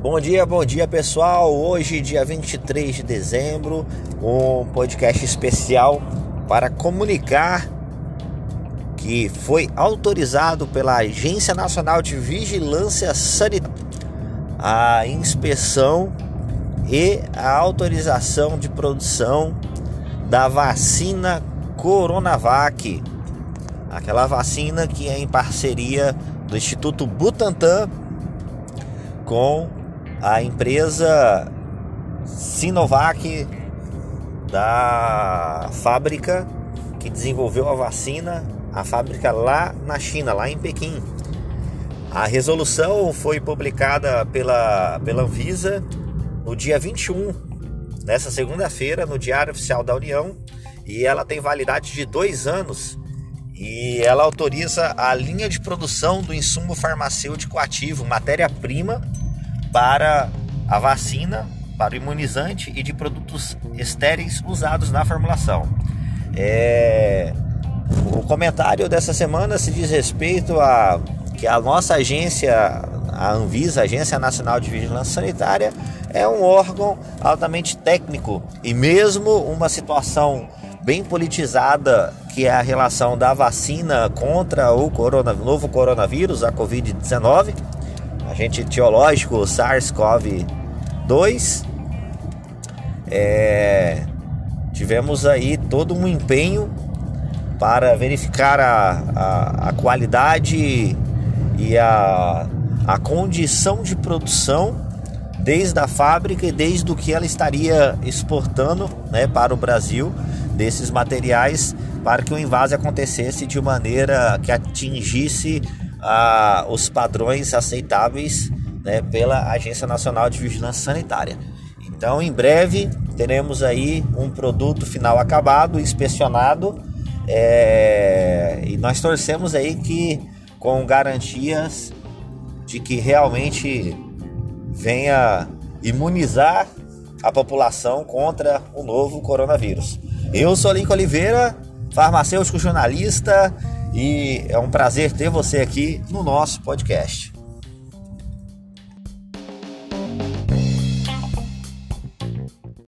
Bom dia, bom dia pessoal. Hoje, dia 23 de dezembro, um podcast especial para comunicar que foi autorizado pela Agência Nacional de Vigilância Sanitária a inspeção e a autorização de produção da vacina Coronavac, aquela vacina que é em parceria do Instituto Butantan com a empresa Sinovac da fábrica que desenvolveu a vacina, a fábrica lá na China, lá em Pequim. A resolução foi publicada pela, pela Anvisa no dia 21, nessa segunda-feira, no Diário Oficial da União, e ela tem validade de dois anos e ela autoriza a linha de produção do insumo farmacêutico ativo, matéria-prima para a vacina, para o imunizante e de produtos estéreis usados na formulação. É... O comentário dessa semana se diz respeito a que a nossa agência, a Anvisa, Agência Nacional de Vigilância Sanitária, é um órgão altamente técnico e mesmo uma situação bem politizada que é a relação da vacina contra o corona, novo coronavírus, a Covid-19, agente etiológico SARS-CoV-2, é, tivemos aí todo um empenho para verificar a, a, a qualidade e a, a condição de produção desde a fábrica e desde o que ela estaria exportando né, para o Brasil desses materiais para que o invase acontecesse de maneira que atingisse ah, os padrões aceitáveis né, pela Agência Nacional de Vigilância Sanitária. Então, em breve teremos aí um produto final acabado, inspecionado, é, e nós torcemos aí que com garantias de que realmente venha imunizar a população contra o novo coronavírus. Eu sou Lincoln Oliveira, farmacêutico jornalista, e é um prazer ter você aqui no nosso podcast.